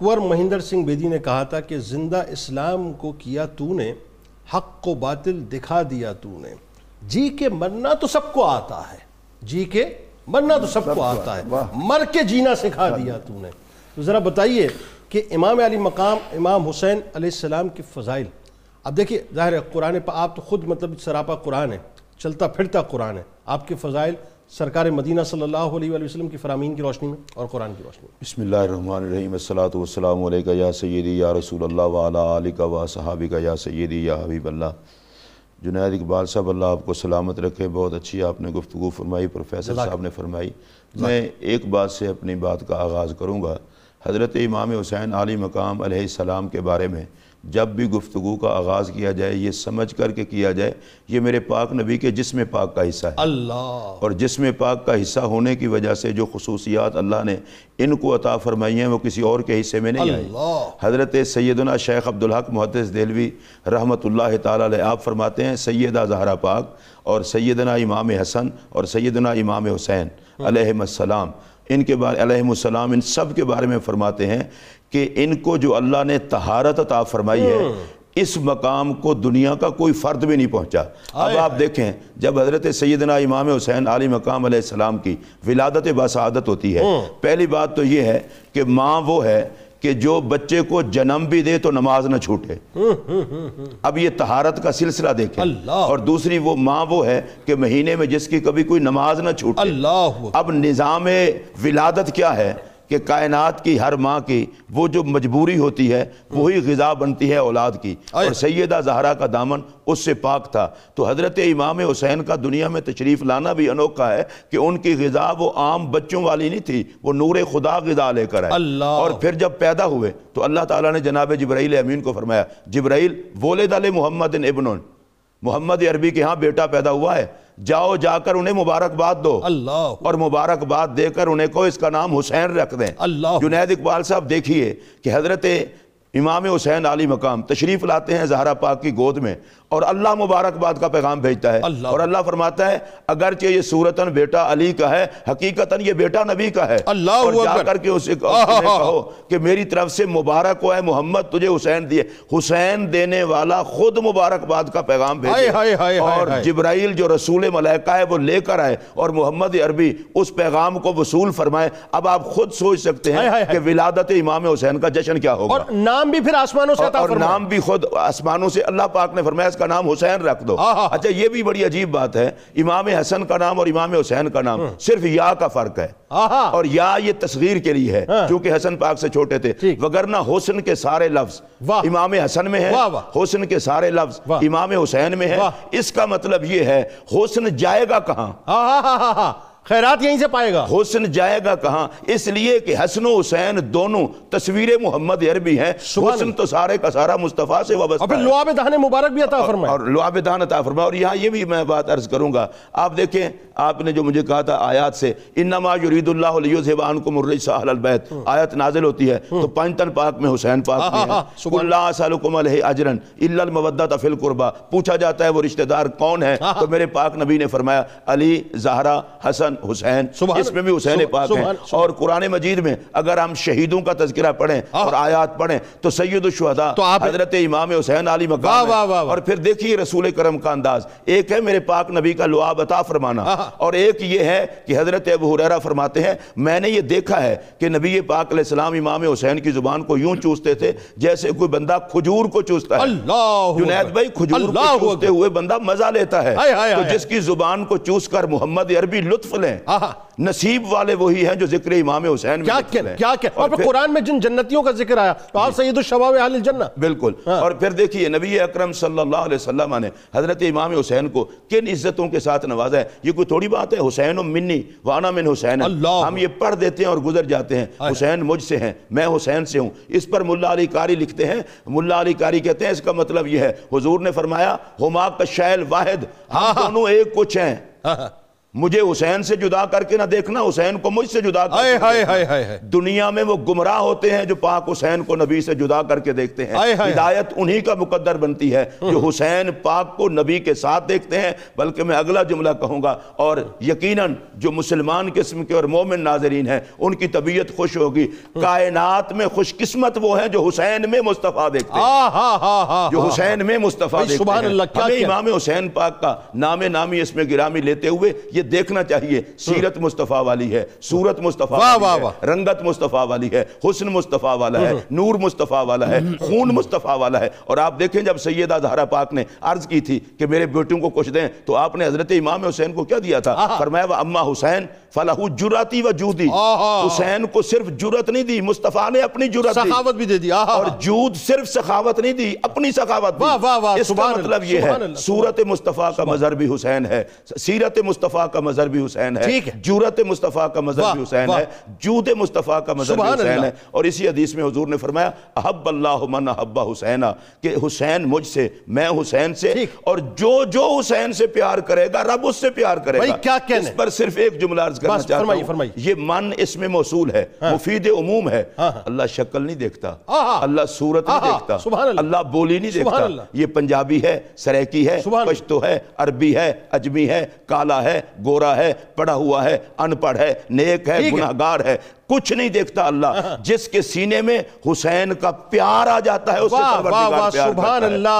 کنور مہندر سنگھ بیدی نے کہا تھا کہ زندہ اسلام کو کیا تو نے حق کو باطل دکھا دیا تو نے۔ جی کے مرنا تو سب کو آتا ہے۔ جی کے مرنا تو سب کو آتا ہے۔ مر کے جینا سکھا دیا تو نے۔ تو ذرا بتائیے کہ امام علی مقام امام حسین علیہ السلام کی فضائل۔ اب دیکھیے ظاہر ہے قرآن پہ آپ تو خود مطلب سراپا قرآن ہے چلتا پھرتا قرآن ہے۔ آپ کے فضائل سرکار مدینہ صلی اللہ علیہ وآلہ وسلم کی فرامین کی روشنی میں اور قرآن کی روشنی میں۔ بسم اللہ الرحمن الرحیم الصلاة والسلام علیکہ یا سیدی یا رسول اللہ وعلا آلکہ و صحابکہ یا سیدی یا حبیب اللہ۔ جنید اقبال صاحب اللہ آپ کو سلامت رکھے۔ بہت اچھی آپ نے گفتگو فرمائی پروفیسر صاحب نے فرمائی۔ میں ایک بات سے اپنی بات کا آغاز کروں گا۔ حضرت امام حسین علی مقام علیہ السلام کے بارے میں جب بھی گفتگو کا آغاز کیا جائے یہ سمجھ کر کے کیا جائے یہ میرے پاک نبی کے جسم پاک کا حصہ ہے۔ اللہ۔ اور جسم پاک کا حصہ ہونے کی وجہ سے جو خصوصیات اللہ نے ان کو عطا فرمائی ہیں وہ کسی اور کے حصے میں نہیں آئی حضرت سیدنا شیخ عبدالحق محدث دلوی رحمۃ اللہ تعالیٰ علیہ آپ فرماتے ہیں سیدہ زہرہ پاک اور سیدنا امام حسن اور سیدنا امام حسین علیہ السلام۔ ان کے بارے علیہ السلام ان سب کے بارے میں فرماتے ہیں کہ ان کو جو اللہ نے طہارت عطا فرمائی ہے اس مقام کو دنیا کا کوئی فرد بھی نہیں پہنچا۔ اب آپ دیکھیں جب حضرت سیدنا امام حسین علی مقام علیہ السلام کی ولادت بسعادت ہوتی ہے۔ پہلی بات تو یہ ہے کہ ماں وہ ہے کہ جو بچے کو جنم بھی دے تو نماز نہ چھوٹے۔ اب یہ طہارت کا سلسلہ دیکھیں۔ اور دوسری وہ ماں وہ ہے کہ مہینے میں جس کی کبھی کوئی نماز نہ چھوٹے۔ اب نظام ولادت کیا ہے؟ کہ کائنات کی ہر ماں کی وہ جو مجبوری ہوتی ہے وہی غذا بنتی ہے اولاد کی۔ اور سیدہ زہرا کا دامن اس سے پاک تھا۔ تو حضرت امام حسین کا دنیا میں تشریف لانا بھی انوکھا ہے کہ ان کی غذا وہ عام بچوں والی نہیں تھی وہ نور خدا غذا لے کر آئے۔ اللہ۔ اور پھر جب پیدا ہوئے تو اللہ تعالیٰ نے جناب جبرائیل امین کو فرمایا جبرائیل وولد علی محمد ابن محمد عربی کے ہاں بیٹا پیدا ہوا ہے۔ جاؤ جا کر انہیں مبارکباد دو۔ اللہ۔ اور مبارکباد دے کر انہیں کو اس کا نام حسین رکھ دیں۔ اللہ۔ جنید اقبال صاحب دیکھیے کہ حضرت امام حسین علی مقام تشریف لاتے ہیں زہرہ پاک کی گود میں اور اللہ مبارکباد کا پیغام بھیجتا ہے اللہ. اور اللہ فرماتا ہے اگرچہ یہ صورتاً بیٹا علی کا ہے حقیقتاً یہ بیٹا نبی کا ہے۔ اللہ اور جا کر کے اسے کہو کہ میری طرف سے مبارک ہو ہے محمد تجھے حسین دیے۔ حسین دینے والا خود مبارکباد کا پیغام بھیجے۔ اور جبرائیل جو رسول ملائکہ ہے وہ لے کر آئے اور محمد عربی اس پیغام کو وصول فرمائے۔ اب آپ خود سوچ سکتے ہیں کہ ولادت امام حسین کا جشن کیا ہوگا۔ اور نام بھی پھر آسمانوں سے عطا اور فرمایا نام بھی خود آسمانوں سے اللہ پاک نے فرمایا اس کا نام حسین رکھ دو ہاں، ہاں۔ اچھا یہ بھی بڑی عجیب بات ہے امام حسن کا نام اور امام حسین کا نام صرف یا کا فرق ہے اور یا یہ تصغیر کے لیے ہے ہاں۔ کیونکہ حسن پاک سے چھوٹے تھے۔ وگرنہ حسن کے سارے لفظ۔ امام حسن میں ہے واہ۔ حسن کے سارے لفظ۔ امام حسین میں ہے واہ۔ اس کا مطلب یہ ہے حسن جائے گا کہاں ہاں ہاں ہاں ہاں ہاں خیرات یہیں سے پائے گا۔ حسن جائے گا کہاں؟ اس لیے کہ حسن و حسین دونوں تصویر محمد عربی ہیں۔ حسن تو سارے کا سارا مصطفیٰ سے اور وابستہ پھر ہے۔ لعاب دہن مبارک بھی عطا فرمایا اور لعاب دان عطا فرمایا اور یہاں یہ بھی میں بات عرض کروں گا۔ آپ دیکھیں آپ نے جو مجھے کہا تھا آیات سے انما یرید اللہ لیذھب عنکم الرجس اہل البیت۔ آیت نازل ہوتی ہے۔ تو پنجتن پاک میں حسین پاک ہاں، میں ہاں، قل لا اسالکم علیہ اجرا الا المودۃ فی القربى پوچھا جاتا ہے وہ رشتہ دار کون ہے؟ تو میرے پاک نبی نے فرمایا علی زہرا حسن حسین اس میں بھی حسین پاک ہیں۔ اور قرآن مجید میں اگر ہم شہیدوں کا تذکرہ پڑھیں اور آیات پڑھیں تو سید الشہداء حضرت امام حسین علی مقام۔ اور پھر دیکھیے رسول کرم کا انداز۔ ایک ہے میرے پاک نبی کا لعاب عطا فرمانا۔ اور ایک یہ ہے کہ حضرت ابو حریرہ فرماتے ہیں میں نے یہ دیکھا ہے کہ نبی پاک علیہ السلام امام حسین کی زبان کو یوں چوستے تھے جیسے کوئی بندہ کھجور کو چوستا ہے۔ جنید بھائی کھجور کو چوستے ہوئے بندہ مزہ لیتا ہے۔ تو۔ جس کی زبان کو چوس کر محمد عربی لطف لیں آہا. نصیب والے وہی ہیں جو ذکر امام حسین میں کیا کیا کیا اور پھر قرآن میں جن جنتیوں کا ذکر آیا تو آپ سید الشباب اہل الجنہ. بالکل. اور پھر دیکھیے نبی اکرم صلی اللہ علیہ وسلم نے حضرت امام حسین کو کن عزتوں کے ساتھ نوازا ہے؟ یہ کوئی تھوڑی بات ہے؟ حسین و منی وانا من حسین ہم یہ پڑھ دیتے ہیں اور گزر جاتے ہیں. حسین مجھ سے ہیں میں حسین سے ہوں. اس پر ملا علی کاری لکھتے ہیں. ملا علی کاری کہتے ہیں اس کا مطلب یہ ہے حضور نے فرمایا ہما کا شیل واحد ہم دونوں ایک کچھ ہیں. مجھے حسین سے جدا کر کے نہ دیکھنا حسین کو مجھ سے جدا کر کے دنیا میں وہ گمراہ ہوتے ہیں جو پاک حسین کو نبی سے جدا کر کے دیکھتے ہیں۔ ہدایت انہی کا مقدر بنتی ہے جو حسین پاک کو نبی کے ساتھ دیکھتے ہیں بلکہ میں اگلا جملہ کہوں گا۔ اور یقیناً جو مسلمان قسم کے اور مومن ناظرین ہیں ان کی طبیعت خوش ہوگی۔ کائنات میں خوش قسمت وہ ہیں جو حسین میں مصطفیٰ دیکھتے ہیں۔ ہاں ہاں ہاں جو حسین میں مصطفیٰ دیکھتے ہیں۔ ہمیں؟ امام حسین پاک کا نام نامی اس میں گرامی لیتے ہوئے یہ دیکھنا چاہیے۔ سیرت مصطفیٰ والی ہے صورت مصطفیٰ والی ہے۔ رنگت مصطفیٰ والی ہے حسن مصطفیٰ والا ہے نور مصطفیٰ والا ہے خون مصطفیٰ والا ہے۔ اور آپ دیکھیں جب سیدہ زہرا پاک نے عرض کی تھی کہ میرے بیٹوں کو کچھ دیں تو آپ نے حضرت امام حسین کو کیا دیا تھا؟ فرمایا وہ اما حسین فلاح جراتی و جودی۔ آہا۔ حسین کو صرف جرت نہیں دی مصطفیٰ نے اپنی جرت دی۔ سخاوت بھی دے دی۔ اور جود صرف سخاوت نہیں دی اپنی سخاوت دی۔ اس کا مطلب یہ ہے صورت مصطفیٰ کا مظہر بھی حسین ہے سیرت مصطفیٰ کا مظہر بھی حسین ہے۔ جورت مصطفیٰ کا مظہر بھی حسین۔ ہے جود مصطفیٰ کا مظہر بھی حسین۔ ہے اور اسی حدیث میں حضور نے فرمایا احب اللہ من احب حسینہ کہ حسین مجھ سے میں حسین سے۔ اور جو جو حسین سے پیار کرے گا رب اس سے پیار کرے گا کیا کہنے؟ اس پر صرف ایک جملہ عرض کرنا چاہتا ہوں۔ یہ من اس میں موصول ہے مفید عموم ہے اللہ شکل نہیں دیکھتا۔ اللہ صورت نہیں دیکھتا اللہ۔ بولی نہیں دیکھتا۔ یہ پنجابی ہے سریکی ہے۔ پشتو ہے عربی ہے اجمی ہے کالا ہے گورا ہے پڑھا ہوا ہے ان پڑھ ہے نیک ہے۔ گناہگار ہے۔ کچھ نہیں دیکھتا اللہ۔ جس کے سینے میں حسین کا پیار آ جاتا ہے اس سے پروردگار پیار سبحان کرتا ہے۔ اللہ۔